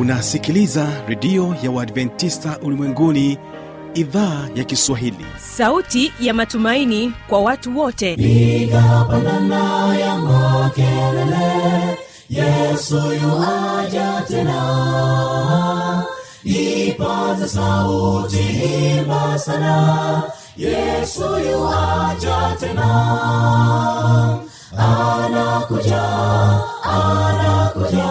unasikiliza redio ya uadventista ulimwenguni idhaa ya kiswahili. Sauti ya matumaini kwa watu wote. Nigapandana ya makelele yesu yuaja tena. Ipata sauti himba sana yesu yuaja tena. Anakuja anakuja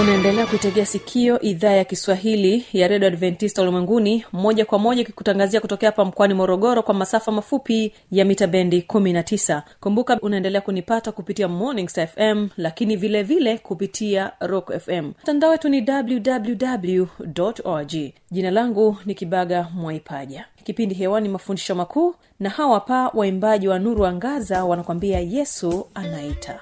unaendelea kuitegea sikio idhaa ya kiswahili ya redio adventista ulimwenguni moja kwa moja ikikutangazia kutokea hapa mkoani morogoro kwa masafa mafupi ya mita bendi 19 kumbuka unaendelea kunipata kupitia morning fm lakini vile vile kupitia rock fm mtandao wetu ni www org. Jina langu ni kibaga mwaipaja. Kipindi hewani mafundisho makuu na hawa pa waimbaji wa nuru angaza wanakwambia yesu anaita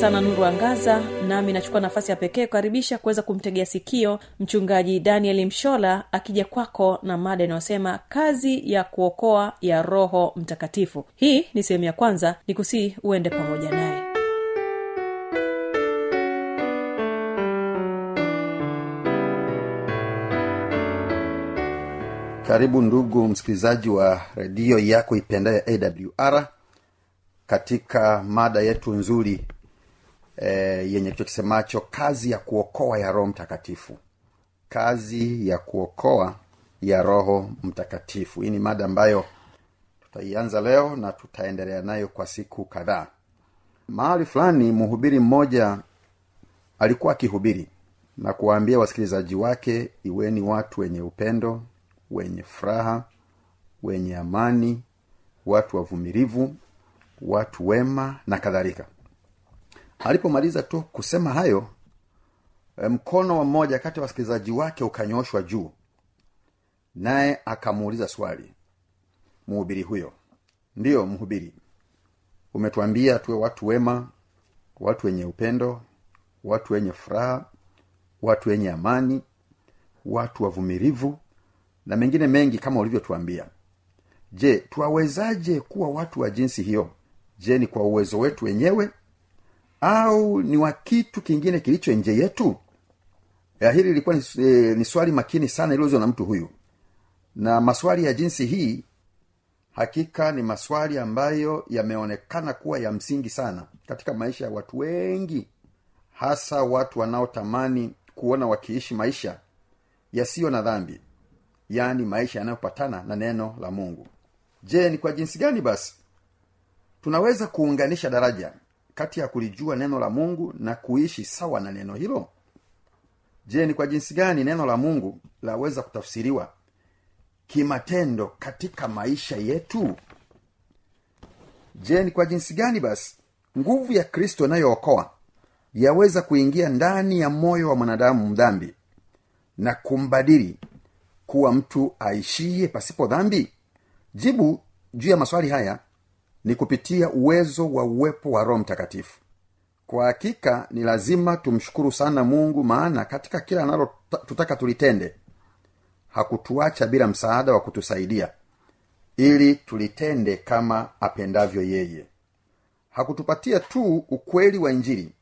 sana nuru angaza nami nachukua nafasi ya pekee kukaribisha kuweza kumtegea sikio mchungaji daniel mshola akija kwako na mada inayosema kazi ya kuokoa ya roho mtakatifu. Hii ni sehemu ya kwanza ni kusii uende pamoja naye. Karibu ndugu msikilizaji wa redio yako ipendayo awr katika mada yetu nzuri e, yenye kichwa kisemacho kazi ya kuokoa ya roho mtakatifu. Kazi ya kuokoa ya roho mtakatifu. Hii ni mada ambayo tutaianza leo na tutaendelea nayo kwa siku kadhaa. Mahali fulani mhubiri mmoja alikuwa akihubiri na kuwaambia wasikilizaji wake iweni watu wenye upendo wenye furaha wenye amani watu wavumilivu watu wema na kadhalika alipomaliza tu kusema hayo eh, mkono wa mmoja kati ya wasikilizaji wake ukanyoshwa juu naye akamuuliza swali. Mhubiri huyo ndiyo mhubiri umetuambia tuwe watu wema watu wenye upendo watu wenye furaha watu wenye amani watu wavumilivu na mengine mengi kama ulivyotuambia. Je twawezaje kuwa watu wa jinsi hiyo? Je ni kwa uwezo wetu wenyewe au ni wa kitu kingine kilicho nje yetu? Ya hili lilikuwa ni, e, ni swali makini sana iliozwa na mtu huyu. Na maswali ya jinsi hii hakika ni maswali ambayo yameonekana kuwa ya msingi sana katika maisha ya watu wengi hasa watu wanaotamani kuona wakiishi maisha yasiyo na dhambi yaani maisha yanayopatana na neno la mungu. Je ni kwa jinsi gani basi? Tunaweza kuunganisha daraja kati ya kulijua neno la mungu na kuishi sawa na neno hilo? Je ni kwa jinsi gani neno la mungu laweza kutafsiriwa? Kimatendo katika maisha yetu? Je ni kwa jinsi gani basi nguvu ya kristo inayookoa yaweza kuingia ndani ya moyo wa mwanadamu mdhambi na kumbadili kuwa mtu aishiye pasipo dhambi? Jibu juu ya maswali haya ni kupitia uwezo wa uwepo wa roho mtakatifu. Kwa hakika ni lazima tumshukuru sana mungu maana katika kila analo tutaka tulitende hakutuacha bila msaada wa kutusaidia ili tulitende kama apendavyo yeye. Hakutupatia tu ukweli wa injili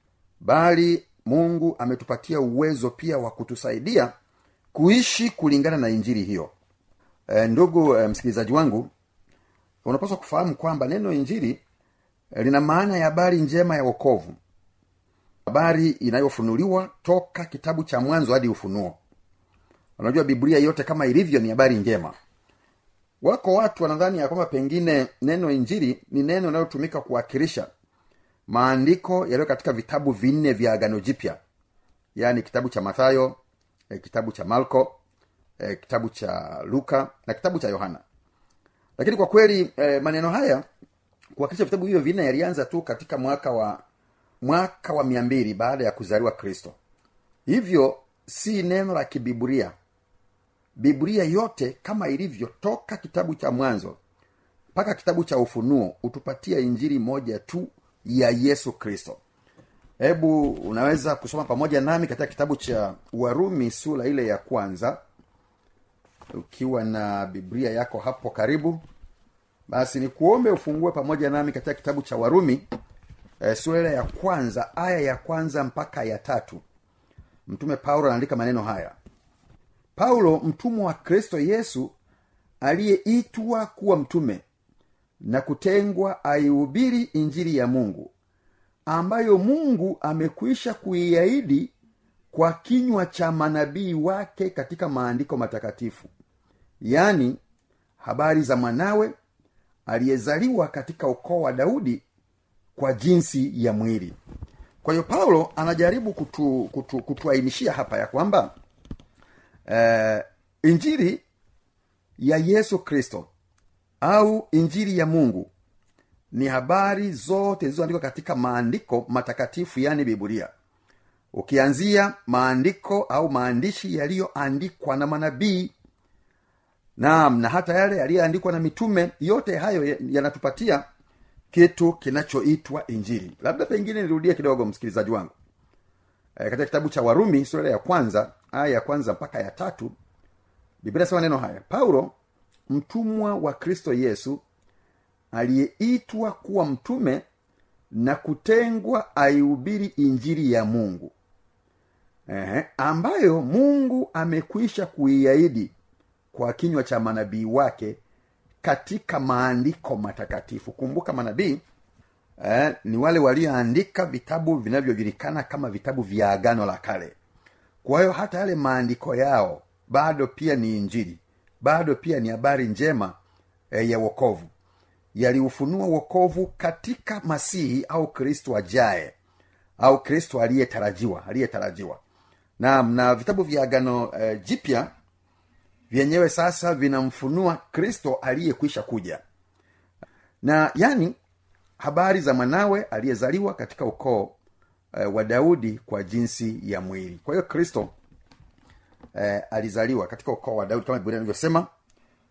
bali mungu ametupatia uwezo pia wa kutusaidia kuishi kulingana na injili hiyo. E, ndugu e, msikilizaji wangu unapaswa kufahamu kwamba neno injili e, lina maana ya habari njema ya wokovu. Habari inayofunuliwa toka kitabu cha mwanzo hadi ufunuo. Unajua biblia yote kama ilivyo ni habari njema. Wako watu wanadhani ya kwamba pengine neno injili ni neno linalotumika kuwakilisha maandiko yaliyo katika vitabu vinne vya agano jipya. Yaani kitabu cha mathayo eh, kitabu cha marko eh, kitabu cha luka na kitabu cha yohana lakini kwa kweli eh, maneno haya kuwakilisha vitabu hivyo vinne yalianza tu katika mwaka wa mwaka wa mia mbili baada ya kuzaliwa kristo. Hivyo si neno la kibiburia biblia yote kama ilivyo toka kitabu cha mwanzo mpaka kitabu cha ufunuo hutupatia injili moja tu ya yesu kristo. Hebu unaweza kusoma pamoja nami katika kitabu cha warumi sura ile ya kwanza ukiwa na biblia yako hapo karibu basi ni kuombe ufungue pamoja nami katika kitabu cha warumi e, sura ya kwanza aya ya kwanza mpaka ya tatu. Mtume paulo anaandika maneno haya. Paulo mtumwa wa kristo yesu aliyeitwa kuwa mtume na kutengwa aihubiri injili ya mungu ambayo mungu amekwisha kuiahidi kwa kinywa cha manabii wake katika maandiko matakatifu yaani habari za mwanawe aliyezaliwa katika ukoo wa daudi kwa jinsi ya mwili. Kwa hiyo paulo anajaribu kutu, kutu, kutuainishia hapa ya kwamba eh, injiri ya yesu kristo au injiri ya mungu ni habari zote zilizoandikwa katika maandiko matakatifu yaani bibulia ukianzia maandiko au maandishi yaliyoandikwa na manabii naam na hata yale yaliyoandikwa na mitume yote hayo yanatupatia kitu kinachoitwa injili. Labda pengine nirudie kidogo msikilizaji wangu. E, katika kitabu cha warumi sura ya kwanza aya ya kwanza mpaka ya tatu biblia sema neno haya. Paulo mtumwa wa kristo yesu aliyeitwa kuwa mtume na kutengwa aihubiri injili ya mungu. Ehe, ambayo mungu amekwisha kuiahidi kwa kinywa cha manabii wake katika maandiko matakatifu. Kumbuka manabii eh, ni wale walioandika vitabu vinavyojulikana kama vitabu vya agano la kale. Kwa hiyo hata yale maandiko yao bado pia ni injili bado pia ni habari njema eh, ya wokovu. Yaliufunua wokovu katika masihi au kristo ajaye au kristo aliyetarajiwa aliyetarajiwa. Na na vitabu vya agano eh, jipya vyenyewe sasa vinamfunua kristo aliyekwisha kuja. Na yani habari za mwanawe aliyezaliwa katika ukoo e, wa daudi kwa jinsi ya mwili. Kwa hiyo kristo e, alizaliwa katika ukoo wa daudi kama biblia anavyosema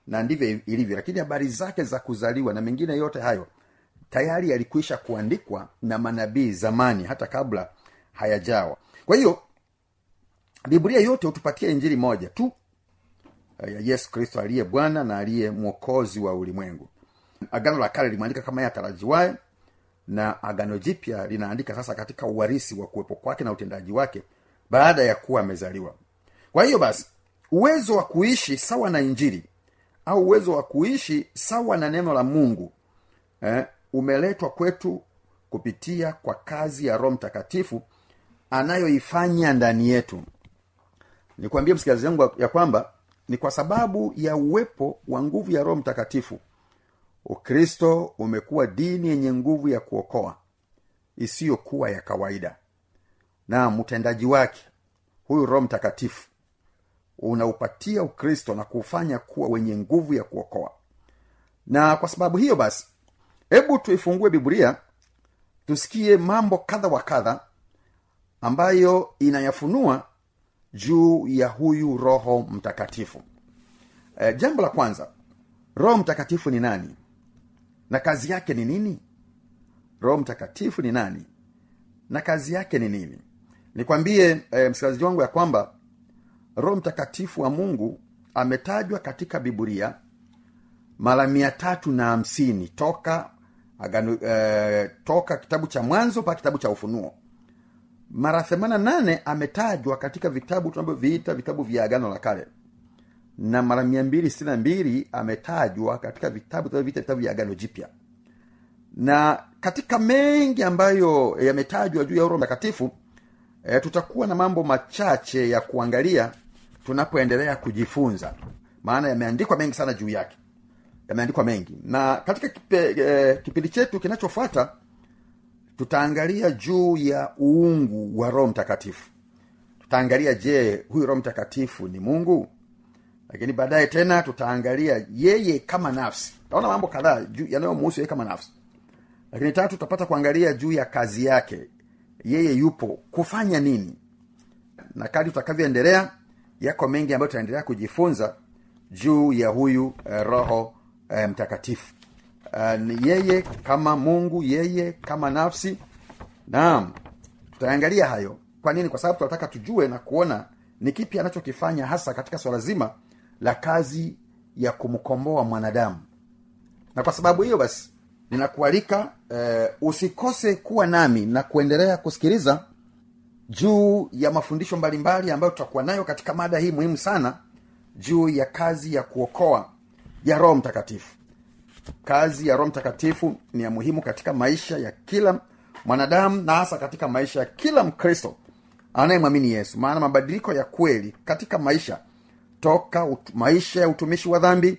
na ndivyo ilivyo. Lakini habari zake za kuzaliwa na mengine yote hayo tayari yalikwisha kuandikwa na manabii zamani hata kabla hayajawa. Kwa hiyo biblia yote hutupatia injili moja tu ya yesu kristo aliye bwana na aliye mwokozi wa ulimwengu. Agano la kale limeandika kama ye atarajiwaye na agano jipya linaandika sasa katika uwarisi wa kuwepo kwake na utendaji wake baada ya kuwa amezaliwa. Kwa hiyo basi uwezo wa kuishi sawa na injili au uwezo wa kuishi sawa na neno la mungu eh, umeletwa kwetu kupitia kwa kazi ya roho mtakatifu anayoifanya ndani yetu. Nikwambie msikilizaji wangu ya kwamba ni kwa sababu ya uwepo wa nguvu ya roho mtakatifu. Ukristo umekuwa dini yenye nguvu ya kuokoa isiyokuwa ya kawaida. Na mtendaji wake huyu roho mtakatifu unaupatia ukristo na kuufanya kuwa wenye nguvu ya kuokoa. Na kwa sababu hiyo basi hebu tuifungue biblia tusikie mambo kadha wa kadha ambayo inayafunua juu ya huyu roho mtakatifu. E, jambo la kwanza roho mtakatifu ni nani? Na kazi yake ni nini? Roho mtakatifu ni nani? Na kazi yake ni nini? Nikwambie e, msikilizaji wangu ya kwamba roho mtakatifu wa mungu ametajwa katika bibulia mara mia tatu na hamsini toka e, toka kitabu cha mwanzo mpaka kitabu cha ufunuo mara themana nane ametajwa katika vitabu tunavyoviita vitabu vya agano la kale. Na mara mia mbili sitini na mbili ametajwa katika vitabu tunavyoviita vitabu vya agano jipya. Na katika mengi ambayo yametajwa juu ya roho mtakatifu e, tutakuwa na mambo machache ya kuangalia tunapoendelea kujifunza. Maana yameandikwa mengi sana juu yake. Yameandikwa mengi. Na katika kipe, e, kipindi chetu kinachofuata tutaangalia juu ya uungu wa roho mtakatifu. Tutaangalia je huyu roho mtakatifu ni mungu? Lakini baadaye tena tutaangalia yeye kama nafsi. Taona mambo kadhaa yanayomuhusu yeye kama nafsi. Lakini tatu tutapata kuangalia juu ya kazi yake. Yeye yupo kufanya nini? Na kadi tutakavyoendelea yako mengi ambayo tutaendelea kujifunza juu ya huyu eh, roho eh, mtakatifu uh, yeye kama mungu yeye kama nafsi. Naam tutaangalia hayo. Kwa nini? Kwa sababu tunataka tujue na kuona ni kipi anachokifanya hasa katika swala zima la kazi ya kumkomboa mwanadamu. Na kwa sababu hiyo basi ninakualika eh, usikose kuwa nami na kuendelea kusikiliza juu ya mafundisho mbalimbali ambayo tutakuwa nayo katika mada hii muhimu sana juu ya kazi ya kuokoa ya roho mtakatifu kazi ya roho mtakatifu ni ya muhimu katika maisha ya kila mwanadamu na hasa katika maisha ya kila mkristo anayemwamini yesu. Maana mabadiliko ya kweli katika maisha toka ut- maisha ya utumishi wa dhambi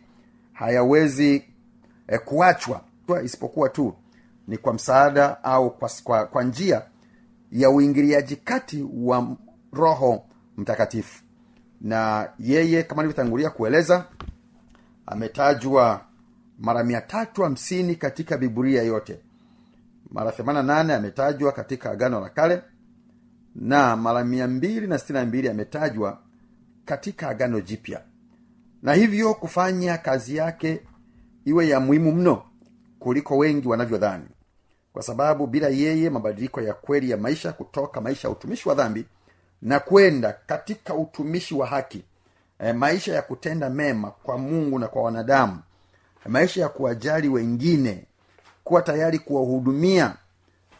hayawezi eh, kuachwa. Isipokuwa tu ni kwa msaada au kwa, kwa, kwa njia ya uingiliaji kati wa roho mtakatifu. Na yeye kama nilivyotangulia kueleza ametajwa mara mia tatu hamsini katika biburia yote. Mara themana nane ametajwa katika agano la kale na mara mia mbili na sitini na mbili ametajwa katika agano jipya. Na hivyo kufanya kazi yake iwe ya muhimu mno kuliko wengi wanavyodhani. Kwa sababu bila yeye mabadiliko ya kweli ya maisha kutoka maisha ya utumishi wa dhambi na kwenda katika utumishi wa haki e, maisha ya kutenda mema kwa mungu na kwa wanadamu maisha ya kuwajali wengine kuwa tayari kuwahudumia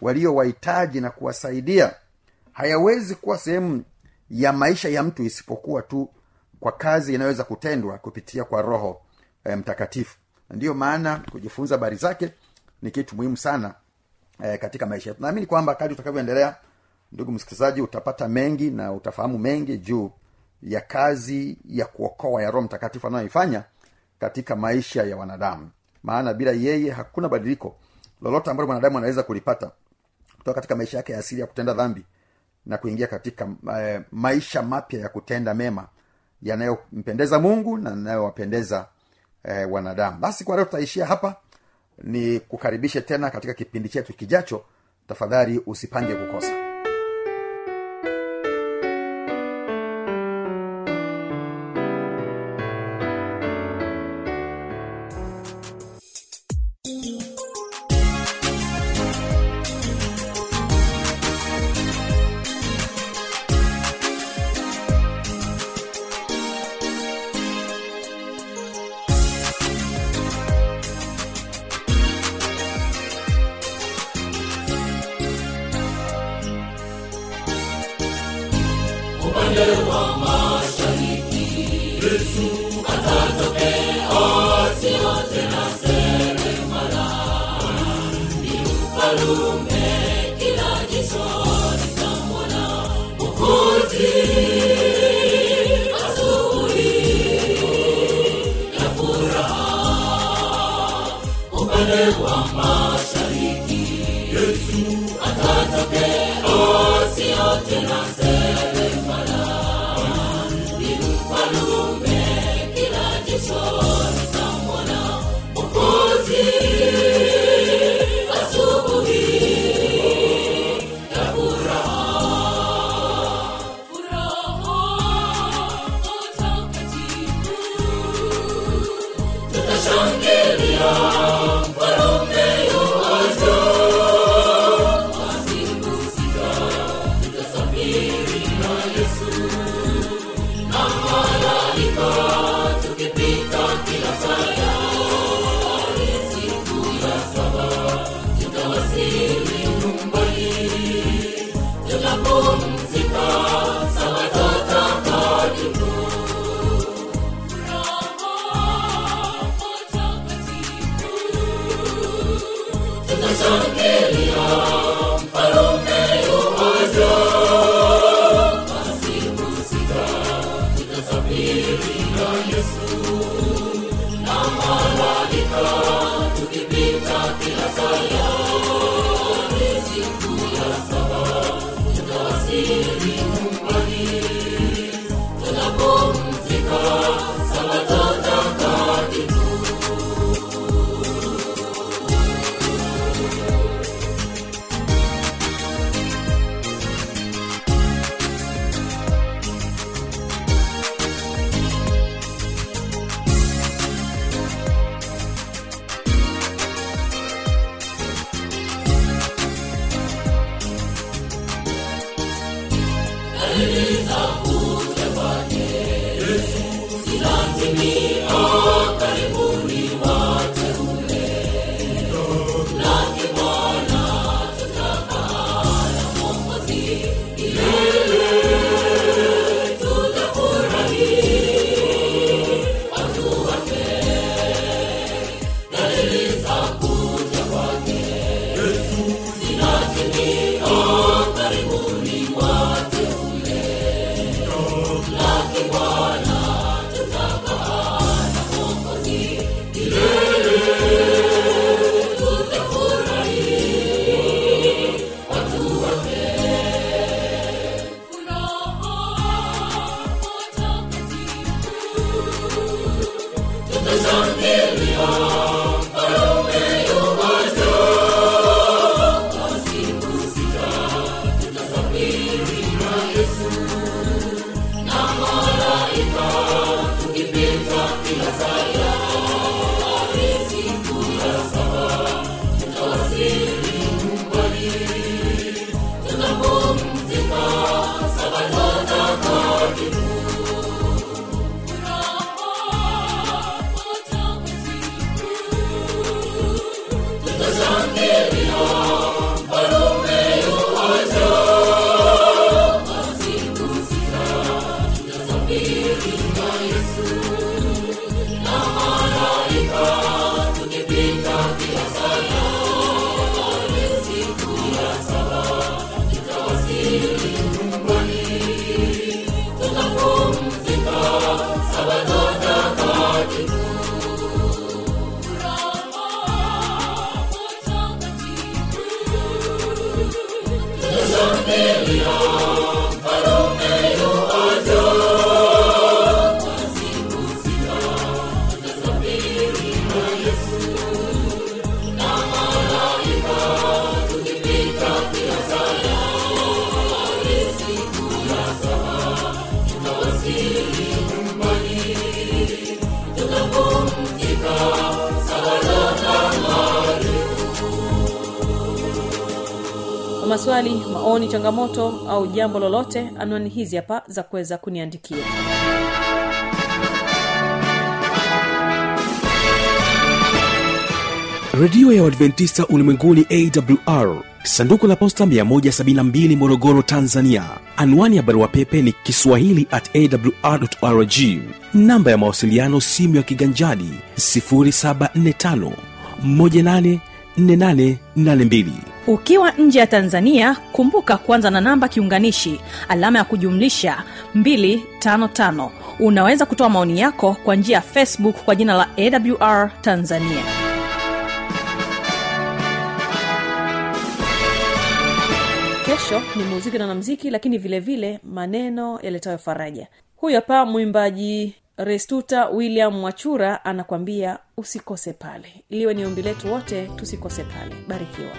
walio wahitaji na kuwasaidia hayawezi kuwa sehemu ya maisha ya mtu isipokuwa tu kwa kazi inayoweza kutendwa kupitia kwa roho e, mtakatifu. Ndiyo maana kujifunza habari zake ni kitu muhimu sana e, katika maisha yetu. Naamini kwamba kadi utakavyoendelea ndugu msikilizaji utapata mengi na utafahamu mengi juu ya kazi ya kuokoa ya roho mtakatifu anayoifanya katika maisha ya wanadamu. Maana bila yeye hakuna badiliko. Lolote ambalo mwanadamu anaweza kulipata kutoka katika maisha yake ya asili ya kutenda dhambi na kuingia katika eh, maisha mapya ya kutenda mema yanayompendeza mungu na yanayowapendeza eh, wanadamu. Basi kwa leo tutaishia hapa. Ni kukaribishe tena katika kipindi chetu kijacho. Tafadhali usipange kukosa si mi nung bay, ya la ta. Maswali maoni changamoto au jambo lolote anwani hizi hapa za kuweza kuniandikia. Redio ya uadventista ulimwenguni awr sanduku la posta 172 morogoro tanzania. Anwani ya barua pepe ni kiswahili at awrrg namba ya mawasiliano simu ya kiganjadi 745 184882 ukiwa nje ya tanzania kumbuka kuanza na namba kiunganishi alama ya kujumlisha 255 unaweza kutoa maoni yako kwa njia ya facebook kwa jina la awr tanzania. Kesho ni muziki na namziki lakini vile vile maneno yaletayo faraja. Huyu hapa mwimbaji restuta william mwachura anakwambia usikose pale. Iliwe ni ombi letu wote tusikose pale. Barikiwa